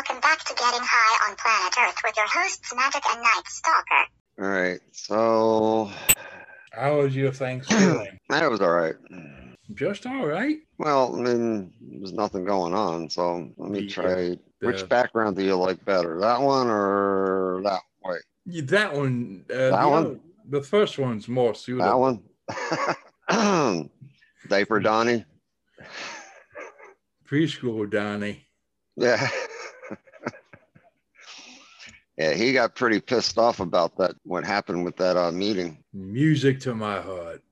Welcome back to Getting High on Planet Earth with your hosts, Magic and Night Stalker. All right. So How was your Thanksgiving? that was all right. Just all right. Well, I mean, there's nothing going on. So let me Yeah. try. Which background do you like better? That one or that? Wait, Yeah, That one. Uh, the, one? other- the first one's more suitable. that suitable. one? Diaper Donnie? Preschool Donnie. Yeah. Yeah, he got pretty pissed off about that, what happened with that uh, meeting. Music to my heart.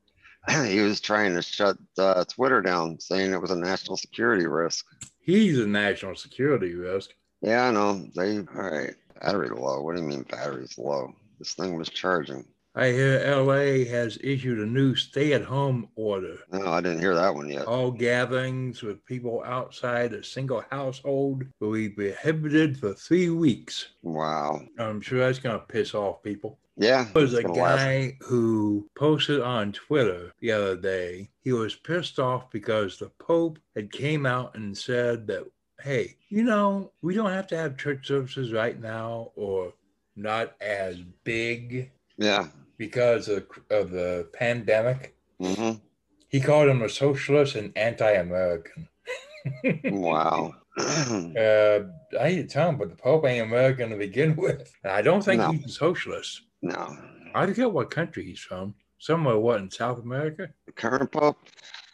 he was trying to shut uh, Twitter down, saying it was a national security risk. He's a national security risk. Yeah, I know. They, all right. Battery low. What do you mean battery's low? This thing was charging. I hear LA has issued a new stay at home order. No, I didn't hear that one yet. All gatherings with people outside a single household will be prohibited for three weeks. Wow. I'm sure that's going to piss off people. Yeah. There was a guy who posted on Twitter the other day. He was pissed off because the Pope had came out and said that, hey, you know, we don't have to have church services right now or not as big Yeah. Because of, of the pandemic. hmm He called him a socialist and anti-American. Wow. Uh, I hate to tell him, but the Pope ain't American to begin with. And I don't think No. he's a socialist. no. I forget what country he's from. Somewhere, what, in South America? The current Pope?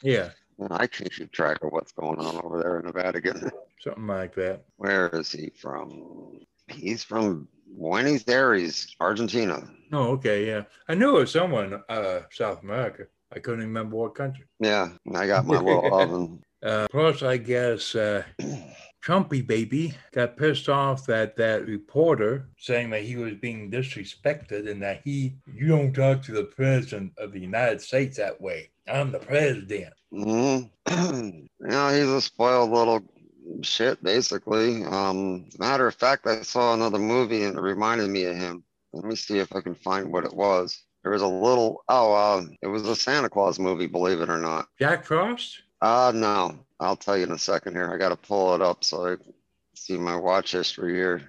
Yeah, I can't keep track of what's going on over there in the Vatican. something like that. Where is he from? He's from Buenos Aires, Argentina. Oh, okay, yeah. I knew it was someone uh, South America. I couldn't remember what country. Yeah, I got my little oven. Uh, plus, I guess uh, Trumpy baby got pissed off that that reporter saying that he was being disrespected and that he, you don't talk to the president of the United States that way. I'm the president. hmm you know, he's a spoiled little shit, basically. Um, matter of fact, I saw another movie and it reminded me of him. Let me see if I can find what it was. There was a little, oh, uh, it was a Santa Claus movie, believe it or not. Jack Frost? Uh, no, I'll tell you in a second here. I got to pull it up so I see my watch history here.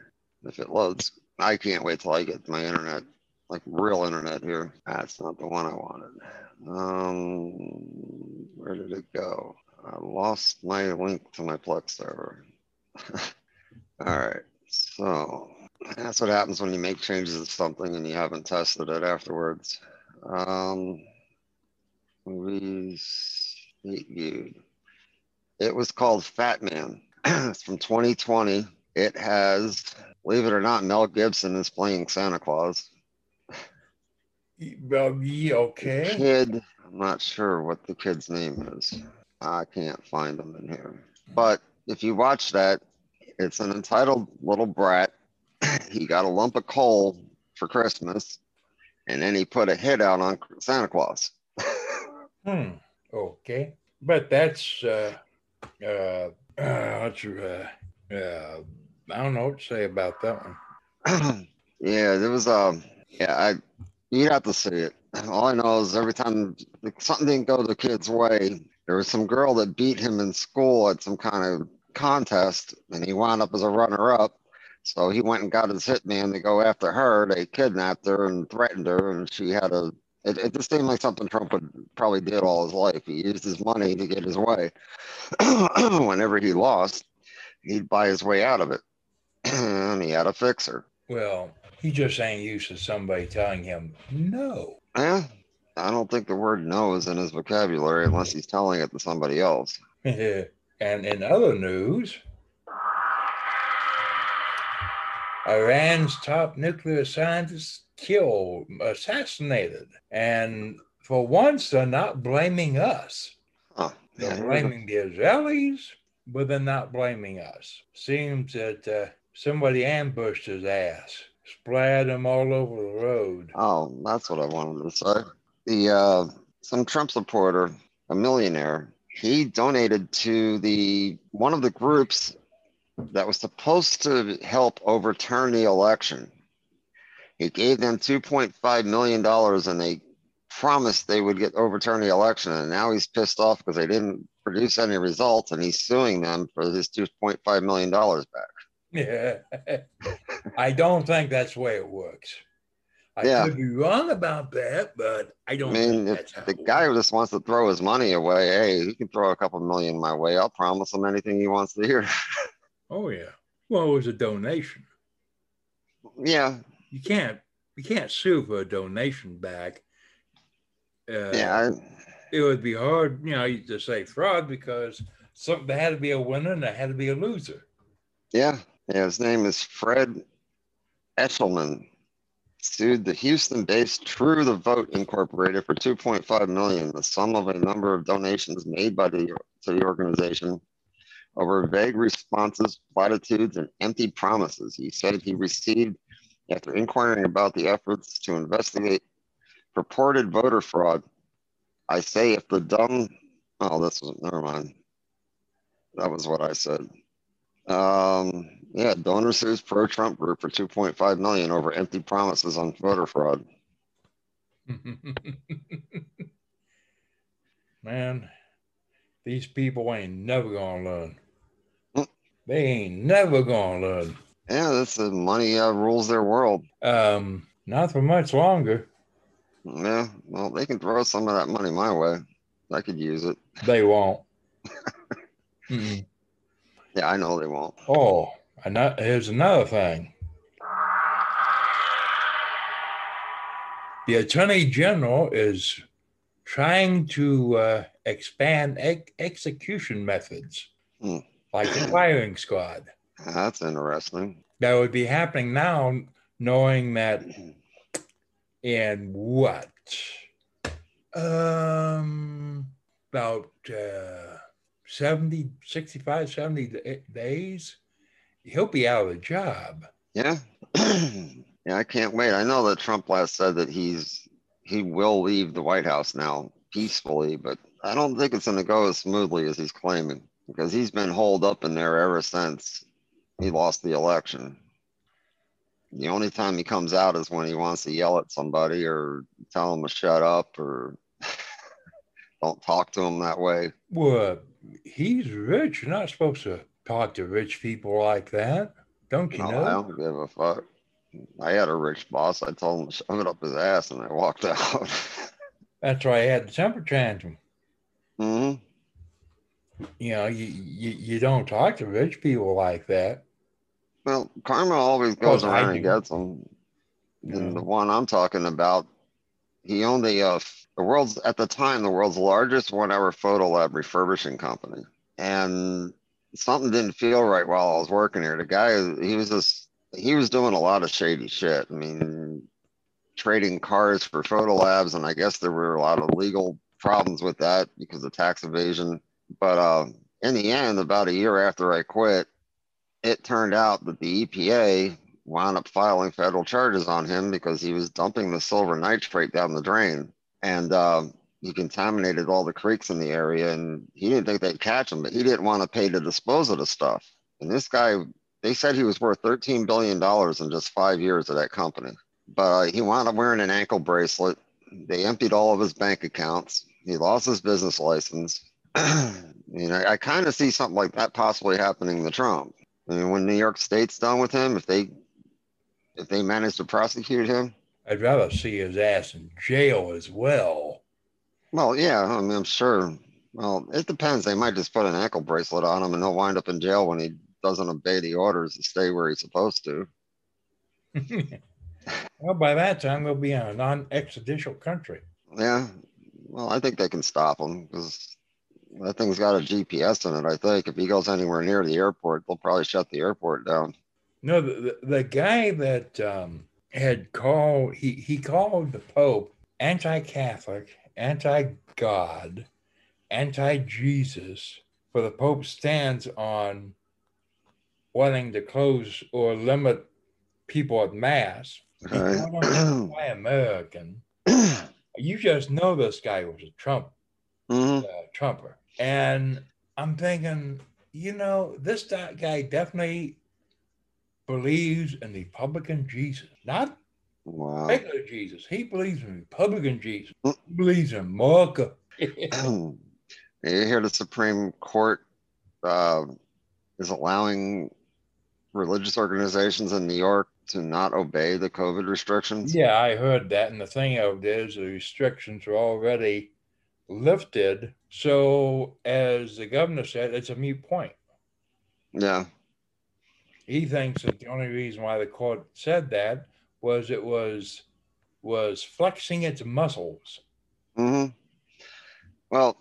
If it loads, I can't wait till I get my internet, like real internet here. That's not the one I wanted. Um, where did it go? I lost my link to my Plex server. All right, so that's what happens when you make changes to something and you haven't tested it afterwards. Um, movies Eight viewed. It was called Fat Man. it's from 2020. It has, believe it or not, Mel Gibson is playing Santa Claus. Well, yeah, The okay. Kid, I'm not sure what the kid's name is. I can't find them in here. But if you watch that, it's an entitled little brat. he got a lump of coal for Christmas, and then he put a hit out on Santa Claus. Hmm. Okay. But that's uh uh, uh what's uh, uh I don't know what to say about that one. yeah, there was um yeah, I you'd have to see it. All I know is every time something didn't go the kid's way, there was some girl that beat him in school at some kind of contest, and he wound up as a runner-up. So he went and got his hitman to go after her. They kidnapped her and threatened her, and she had a. It, it just seemed like something Trump would probably did all his life. He used his money to get his way. Whenever he lost, he'd buy his way out of it, and he had a fixer. Well, he just ain't used to somebody telling him no. Yeah, I don't think the word no is in his vocabulary unless he's telling it to somebody else. and in other news, Iran's top nuclear scientist killed, assassinated. And for once, they're not blaming us. Huh. They're blaming the Israelis, but they're not blaming us. Seems that uh, somebody ambushed his ass, splattered him all over the road. Oh, that's what I wanted to say. The uh, some Trump supporter, a millionaire, he donated to the one of the groups that was supposed to help overturn the election. He gave them 2.5 million dollars, and they promised they would get overturn the election. And now he's pissed off because they didn't produce any results, and he's suing them for his 2.5 million dollars back. Yeah. I don't think that's the way it works. I Yeah. could be wrong about that, but I I don't mean, think if the guy works. just wants to throw his money away, hey, he can throw a couple million my way. I'll promise him anything he wants to hear. Oh yeah. Well, it was a donation. yeah, You can't you can't sue for a donation back. Uh, yeah, it would be hard, you know, to say fraud because some there had to be a winner and there had to be a loser. yeah, yeah. His name is Fred Eshelman. Sued the Houston-based True the Vote Incorporated for 2.5 million, the sum of a number of donations made by the to the organization over vague responses, platitudes, and empty promises. He said he received after inquiring about the efforts to investigate purported voter fraud. I say if the dumb, oh, this was never mind. That was what I said. Um, yeah, donor sues pro Trump group for 2.5 million over empty promises on voter fraud. Man, these people ain't never gonna learn. They ain't never gonna learn. Yeah, this is money uh, rules their world. Um, not for much longer. Yeah, well, they can throw some of that money my way. I could use it. They won't. Mm-mm. Yeah, I know they won't. Oh, and that, here's another thing. The Attorney General is trying to uh, expand ex- execution methods, Hmm. like the firing squad. That's interesting. That would be happening now, knowing that in what? Um, about uh, 70, 65, 70 eh, days, he'll be out of the job. Yeah. yeah, I can't wait. I know that Trump last said that he's he will leave the White House now peacefully, but I don't think it's going to go as smoothly as he's claiming because he's been holed up in there ever since he lost the election. The only time he comes out is when he wants to yell at somebody or tell them to shut up or don't talk to him that way. Well, he's rich. You're not supposed to talk to rich people like that. Don't you No, know? I don't give a fuck. I had a rich boss. I told him to shove it up his ass and I walked out. That's why I had the temper tantrum. hmm You know, you, you, you don't talk to rich people like that. Well, karma always goes around and gets them. Yeah. The one I'm talking about, he owned a uh, the world's at the time the world's largest one-hour photo lab refurbishing company, and something didn't feel right while I was working here. The guy, he was just he was doing a lot of shady shit. I mean, trading cars for photo labs, and I guess there were a lot of legal problems with that because of tax evasion. But uh, in the end, about a year after I quit, it turned out that the EPA wound up filing federal charges on him because he was dumping the silver nitrate down the drain. And uh, he contaminated all the creeks in the area and he didn't think they'd catch him but he didn't want to pay to dispose of the stuff. And this guy they said he was worth 13 billion dollars in just five years of that company. But uh, he wound up wearing an ankle bracelet. They emptied all of his bank accounts. He lost his business license. You know i kind of see something like that possibly happening to trump. I mean, when New York State's done with him, if they if they manage to prosecute him, I'd rather see his ass in jail as well. well, yeah, I mean, I'm sure. Well, it depends. They might just put an ankle bracelet on him, and he'll wind up in jail when he doesn't obey the orders to stay where he's supposed to. well, by that time, we'll be in a non extraditional country. Yeah. Well, I think they can stop him because that thing's got a GPS in it. I think if he goes anywhere near the airport, they'll probably shut the airport down. No, the, the, guy that um, had called, he, he called the Pope anti Catholic, anti God, anti Jesus, for the Pope stands on wanting to close or limit people at Mass. Called him anti-American. You just know this guy was a Trump hmm uh, Trumper. And I'm thinking, you know, this guy definitely believes in the Republican Jesus, not Wow. regular Jesus. He believes in Republican Jesus. He believes in America. you hear the Supreme Court uh, is allowing religious organizations in New York to not obey the COVID restrictions. Yeah, I heard that. And the thing of it is, the restrictions are already lifted. So, as the governor said, it's a mute point. Yeah. He thinks that the only reason why the court said that was it was was flexing its muscles. hmm Well,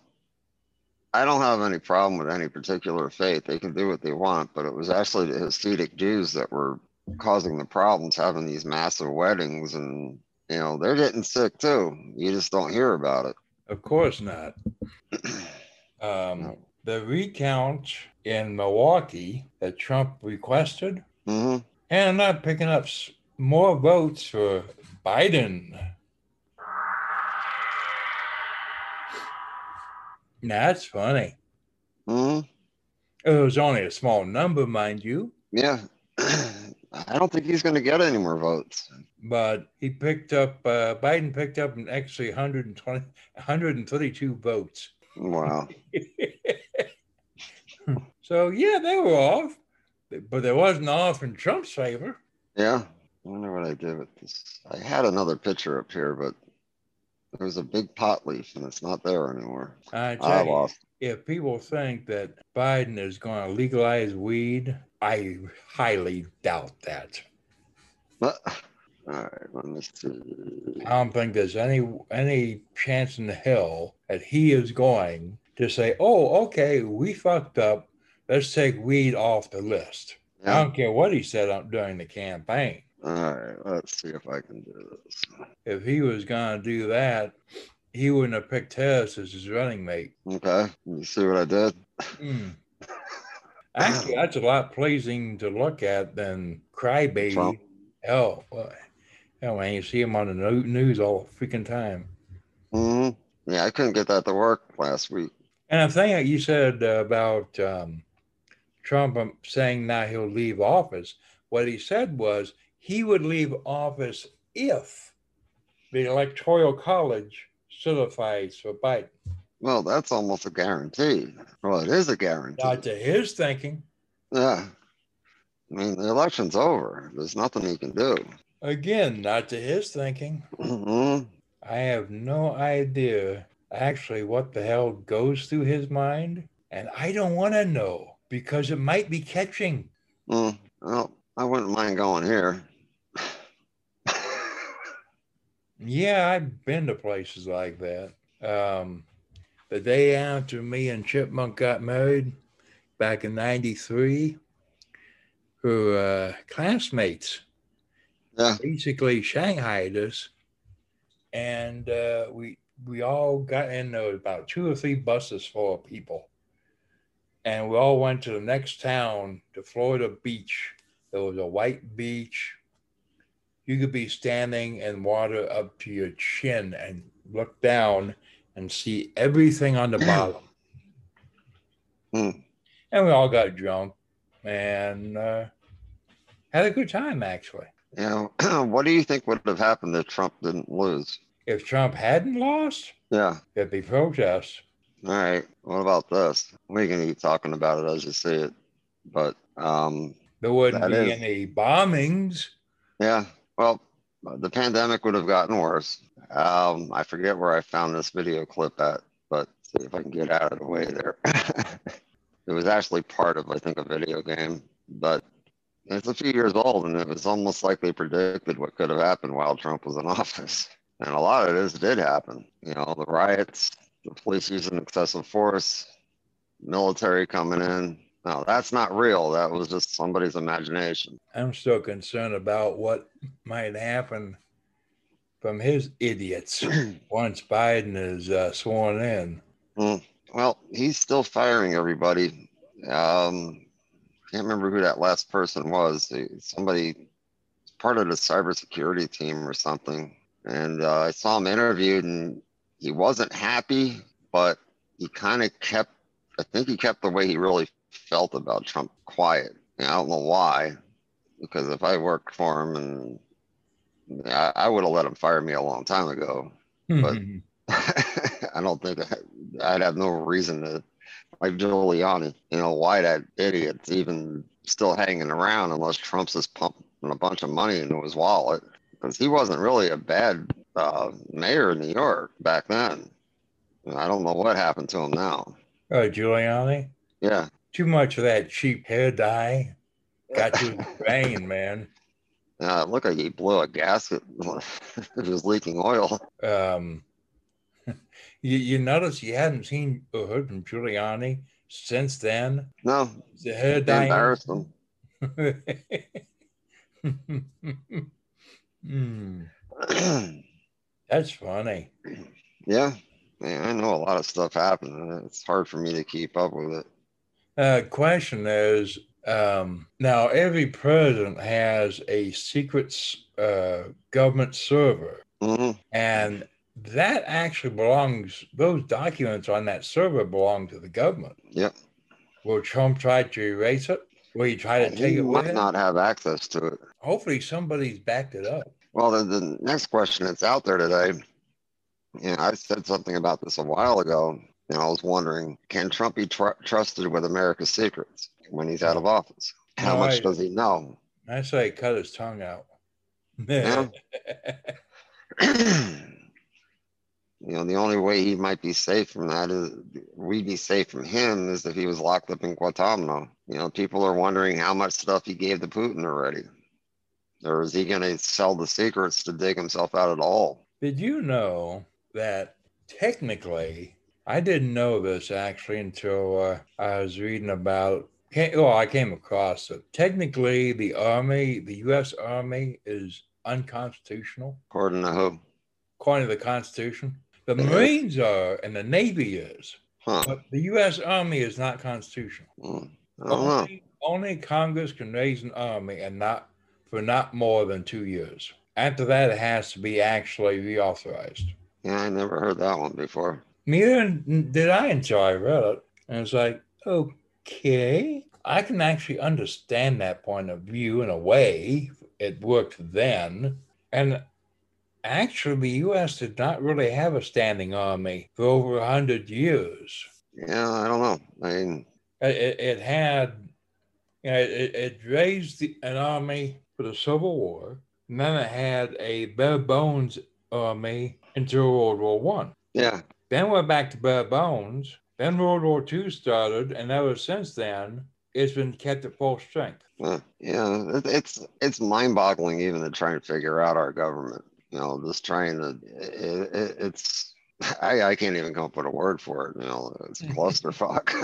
I don't have any problem with any particular faith. They can do what they want, but it was actually the Hasidic Jews that were causing the problems, having these massive weddings, and you know they're getting sick too. You just don't hear about it. Of course not. Um, No. The recount in Milwaukee that Trump requested, hmm and not picking up more votes for Biden. Now, That's funny. hmm It was only a small number, mind you, Yeah. I don't think he's going to get any more votes. but he picked up, uh, Biden picked up an actually 120, 132 votes. Wow. Hmm. so, yeah, they were off, but they wasn't off in Trump's favor. Yeah. I wonder what I did with this. I had another picture up here, but there was a big pot leaf and it's not there anymore. I I tell you, lost. if people think that Biden is going to legalize weed, I highly doubt that. But, all right, let me see. I don't think there's any any chance in the hell that he is going to say, "Oh, okay, we fucked up. Let's take weed off the list." I don't care what he said during the campaign. All right, let's see if I can do this. If he was going to do that, he wouldn't have picked Harris as his running mate. Okay, you see what I did? Hmm. Actually, that's a lot pleasing to look at than Crybaby. Trump. Oh, well, hell, man, you see him on the news all the freaking time. hmm Yeah, I couldn't get that to work last week. And the thing that you said about um, Trump um, saying now he'll leave office, what he said was he would leave office if the Electoral College certifies for Biden. Well, that's almost a guarantee. Well, it is a guarantee. Not to his thinking. Yeah. I mean, the election's over. There's nothing he can do. Again, not to his thinking. Mhm. I have no idea actually what the hell goes through his mind. And I don't want to know because it might be catching. Mm, Well, I wouldn't mind going here. Yeah, I've been to places like that. Um, the day after me and Chipmunk got married back in 93, her uh, classmates Yeah. basically shanghaied us. And uh, we we all got in there was about two or three buses full of people. And we all went to the next town, to Florida Beach. There was a white beach. You could be standing in water up to your chin and look down and see everything on the bottom. Hmm. And we all got drunk and uh, had a good time, actually. You know, what do you think would have happened if Trump didn't lose? If Trump hadn't lost, Yeah. there'd be protests. All right. What about this? We can keep talking about it as you see it. But um, There wouldn't be is. any bombings. yeah, well, the pandemic would have gotten worse. Um, I forget where I found this video clip at, but see if I can get out of the way there. it was actually part of, I think, a video game, but it's a few years old, and it was almost like they predicted what could have happened while Trump was in office. And a lot of this did happen. You know, the riots, the police using excessive force, military coming in. No, that's not real. That was just somebody's imagination. I'm still concerned about what might happen from his idiots once Biden is uh, sworn in. Well, he's still firing everybody. Um, can't remember who that last person was. Somebody part of the cybersecurity team or something. And uh, I saw him interviewed, and he wasn't happy, but he kind of kept. I think he kept the way he really felt about Trump quiet. And I don't know why, because if I worked for him, and I, I would have let him fire me a long time ago. But- I don't think I, I'd have no reason to, like Giuliani, you know, why that idiot's even still hanging around unless Trump's just pumping a bunch of money into his wallet because he wasn't really a bad uh, mayor in New York back then. I don't know what happened to him now. Oh, Giuliani? Yeah. Too much of that cheap hair dye got to his brain, man. Uh, look like he blew a gasket. it was leaking oil. Um, you, you notice you hadn't seen or heard from Giuliani since then? No. The hair dye. embarrassed him. Hmm, that's funny. yeah. Man, I know a lot of stuff happened. It's hard for me to keep up with it. Uh, question is um, now every president has a secret uh, government server, hmm and that actually belongs. Those documents on that server belong to the government. Yep. Will Trump try to erase it? Will he try to take He it with might him? not have access to it. Hopefully, somebody's backed it up. Well, the, the next question that's out there today, you know, I said something about this a while ago. and I was wondering, can Trump be tr- trusted with America's secrets when he's out of office? How No, much I- does he know? I say cut his tongue out. Yeah. you know, the only way he might be safe from that is we'd be safe from him is if he was locked up in Guantanamo. You know, people are wondering how much stuff he gave to Putin already. Or is he going to sell the secrets to dig himself out at all? Did you know that technically, I didn't know this actually until uh, I was reading about. Oh, I came across it. Technically, the Army, the U.S. Army, is unconstitutional According to who? according to the Constitution. The Mhm. Marines are, and the Navy is, Huh. but the U.S. Army is not constitutional. Know. Only, only Congress can raise an army, and not for not more than two years. After that, it has to be actually reauthorized. Yeah, I never heard that one before. Neither did I until I read it. And it's like, okay, I can actually understand that point of view in a way. It worked then. And actually, the U.S. did not really have a standing army for over 100 years. Yeah, I don't know. I mean, It, it, had, you know, it, it raised the, an army for the Civil War, and then it had a bare bones army until World War One. yeah, Then we're back to bare bones. Then World War II started, and ever since then, it's been kept at full strength. uh, yeah. It's it's mind-boggling even to try and figure out our government. You know, just trying to. It, it, it's I I can't even come up with a word for it. You know, it's clusterfuck.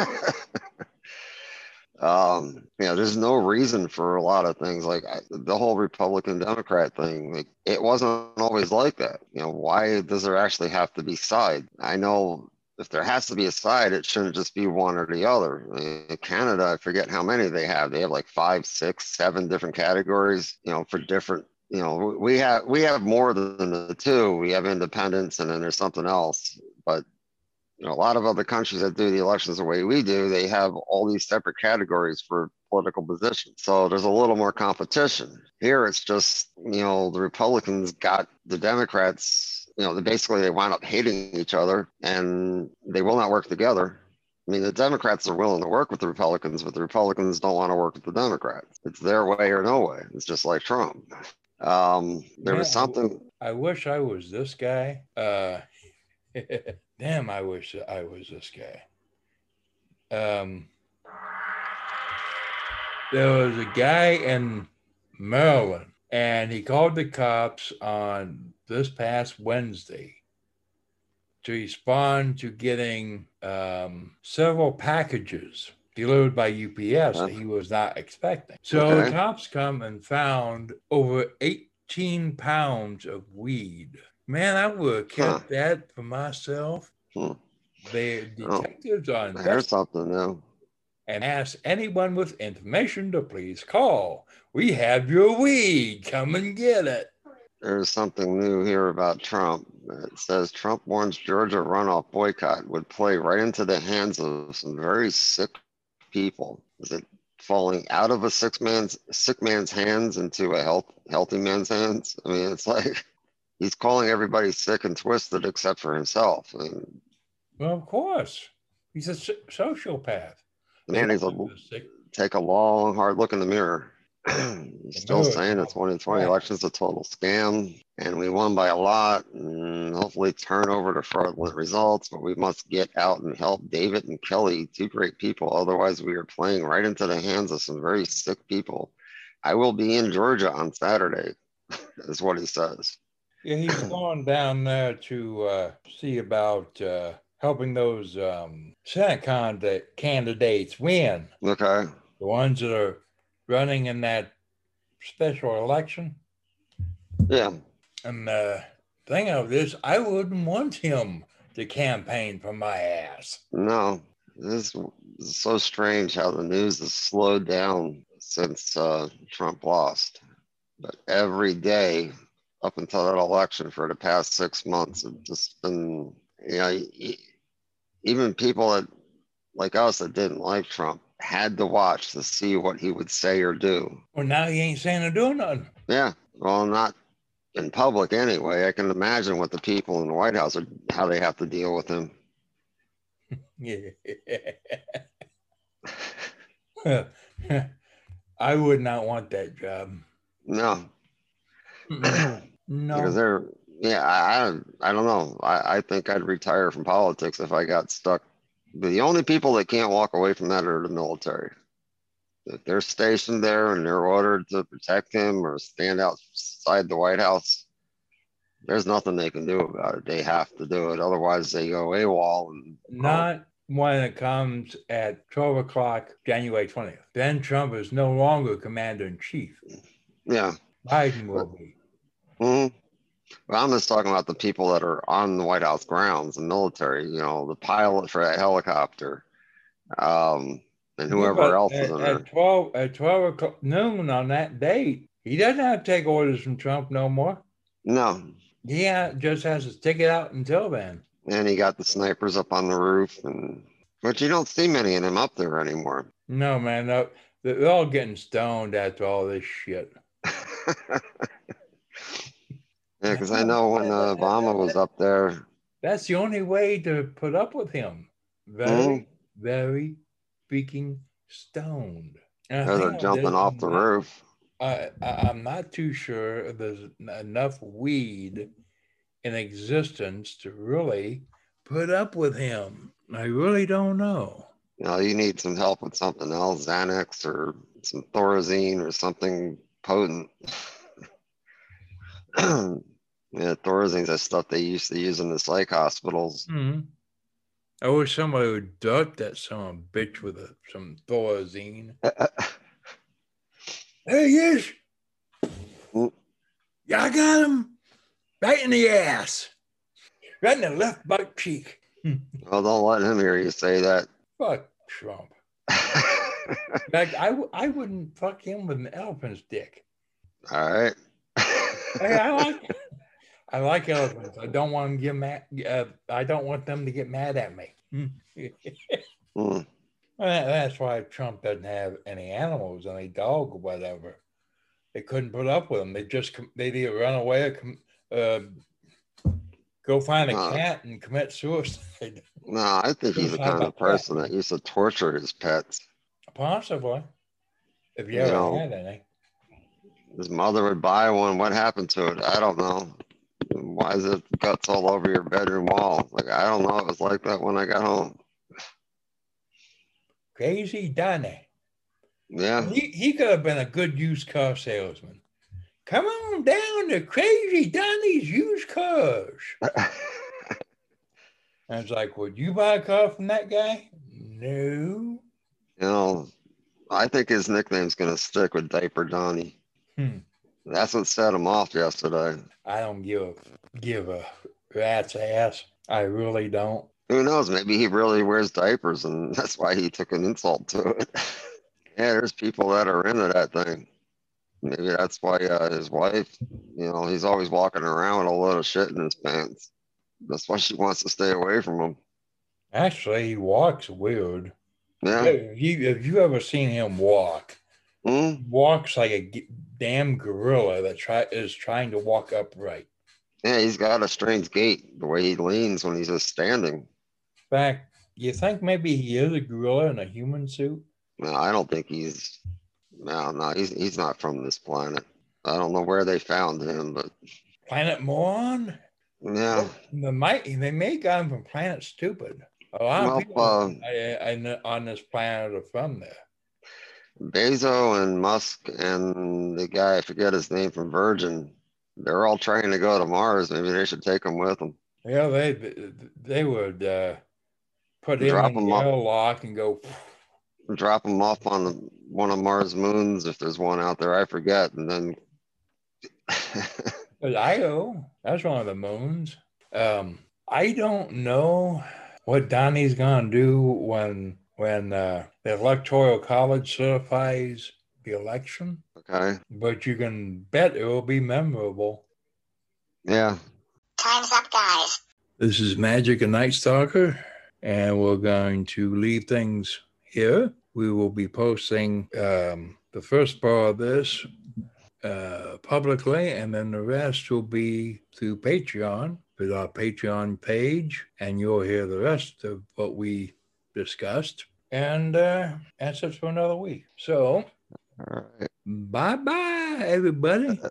um, you know, there's no reason for a lot of things like I, the whole Republican Democrat thing. Like, it wasn't always like that. You know, why does there actually have to be side? I know if there has to be a side, it shouldn't just be one or the other. In Canada, I forget how many they have. They have like five, six, seven different categories, you know, for different. You know, we have we have more than the two. We have independence, and then there's something else. But you know, a lot of other countries that do the elections the way we do, they have all these separate categories for political positions. So there's a little more competition. Here, it's just you know the Republicans got the Democrats you know, they basically they wind up hating each other and they will not work together. I mean, the Democrats are willing to work with the Republicans, but the Republicans don't want to work with the Democrats. It's their way or no way. It's just like Trump. Um, there was something. I wish I was this guy. Uh, damn, I wish I was this guy. Um, there was a guy in Maryland, and he called the cops on this past Wednesday to respond to getting um, several packages delivered by UPS that he was not expecting. So the Okay. cops come and found over 18 pounds of weed. Man, I would have kept Huh. that for myself. Hmm. The Oh, detectives are Here's something now. and ask anyone with information to please call. We have your weed. Come and get it. There's something new here about Trump. It says Trump warns Georgia runoff boycott would play right into the hands of some very sick people. Is it falling out of a sick man's sick man's hands into a health healthy man's hands? I mean, it's like he's calling everybody sick and twisted except for himself. I mean, Well, of course. He's a sociopath. man, he's a take a long, hard look in the mirror. Still saying the 2020 Right. election's a total scam, and we won by a lot, and hopefully turn over to fraudulent results. But we must get out and help David and Kelly, two great people. Otherwise, we are playing right into the hands of some very sick people. I will be in Georgia on Saturday, is what he says. Yeah, he's going down there to uh, see about uh, helping those um, Senate candidate candidates win. Okay. The ones that are running in that special election. Yeah. And the thing of this, I wouldn't want him to campaign for my ass. No, this is so strange how the news has slowed down since uh, Trump lost. But every day up until that election for the past six months, it's just been, you know, even people that like us that didn't like Trump had to watch to see what he would say or do. Well, now he ain't saying or doing nothing. Yeah, well, not in public anyway. I can imagine what the people in the White House are, how they have to deal with him. Yeah. I would not want that job. No, because No. they're yeah I, I I don't know I, I think I'd retire from politics if I got stuck. The only people that can't walk away from that are the military. If they're stationed there and they're ordered to protect him or stand outside the White House, there's nothing they can do about it. They have to do it. Otherwise, they go AWOL. And Not when it comes at 12 o'clock, January 20th. Then Trump is no longer commander in chief. yeah. Biden will be. Mhm. Well, I'm just talking about the people that are on the White House grounds, the military, you know, the pilot for that helicopter, um, and whoever Yeah, else at, is in there. at 12 at 12 o'clock noon on that date, he doesn't have to take orders from Trump no more. No. He ha- just has to stick it out until then. And he got the snipers up on the roof, and but you don't see many of them up there anymore. No, man, no, they're all getting stoned after all this shit. yeah, because I know when uh, Obama was up there, That's the only way to put up with him. Very, Mhm. very freaking stoned. And they're jumping off the roof. I, I, I'm not too sure there's enough weed in existence to really put up with him. I really don't know. You know, you need some help with something else, Xanax or some Thorazine or something potent. yeah, Thorazine's that stuff they used to use in the psych hospitals. Mhm. I wish somebody would duck that son of a bitch with a, some Thorazine. There he is. Yeah, I got him. Right in the ass. Right in the left butt cheek. well, don't let him hear you say that. Fuck Trump. In fact, I, w- I wouldn't fuck him with an elephant's dick. All right. Hey, I like I like elephants. I don't want them to get mad. Uh, I don't want them to get mad at me. Well, that's why Trump doesn't have any animals, any dog or whatever. They couldn't put up with them. They just they either run away or com- uh, go find a Uh. cat and commit suicide. No, I think he's the kind of about that? person that used to torture his pets. Possibly, if you You ever know. had any. His mother would buy one. What happened to it? I don't know. Why is it guts all over your bedroom wall? Like I don't know. It was like that when I got home. Crazy Donnie. Yeah. He, he could have been a good used car salesman. Come on down to Crazy Donnie's used cars. I was like, would you buy a car from that guy? No. You know, I think his nickname's gonna stick with Diaper Donnie. Hmm. That's what set him off yesterday. I don't give a give a rat's ass. I really don't. Who knows? Maybe he really wears diapers, and that's why he took an insult to it. yeah, there's people that are into that thing. Maybe that's why uh, his wife, you know, he's always walking around with a load of shit in his pants. That's why she wants to stay away from him. Actually, he walks weird. Yeah. Have you, have you ever seen him walk? He walks like a g- damn gorilla that try is trying to walk upright. Yeah, he's got a strange gait, the way he leans when he's just standing. In fact, you think maybe he is a gorilla in a human suit? No, I don't think he's. No, no, he's he's not from this planet. I don't know where they found him, but Planet Moron? yeah, The might they may have got him from Planet Stupid. A lot Well, of people uh, I, I on this planet are from there. Bezos and Musk and the guy I forget his name from Virgin. They're all trying to go to Mars. Maybe they should take them with them. Yeah, they they would uh, put Drop in the airlock and go. Drop them off on the, one of Mars' moons if there's one out there. I forget, and then Io, that's one of the moons. Um, I don't know what Donnie's gonna do when when uh, the electoral college certifies the election, okay, but you can bet it will be memorable. yeah, Time's up, guys. This is Magic and Night Stalker, and we're going to leave things here. We will be posting um, the first part of this uh, publicly, and then the rest will be through Patreon with our Patreon page, and you'll hear the rest of what we discussed. And uh, that's it for another week. So, all right. bye bye, everybody. Uh,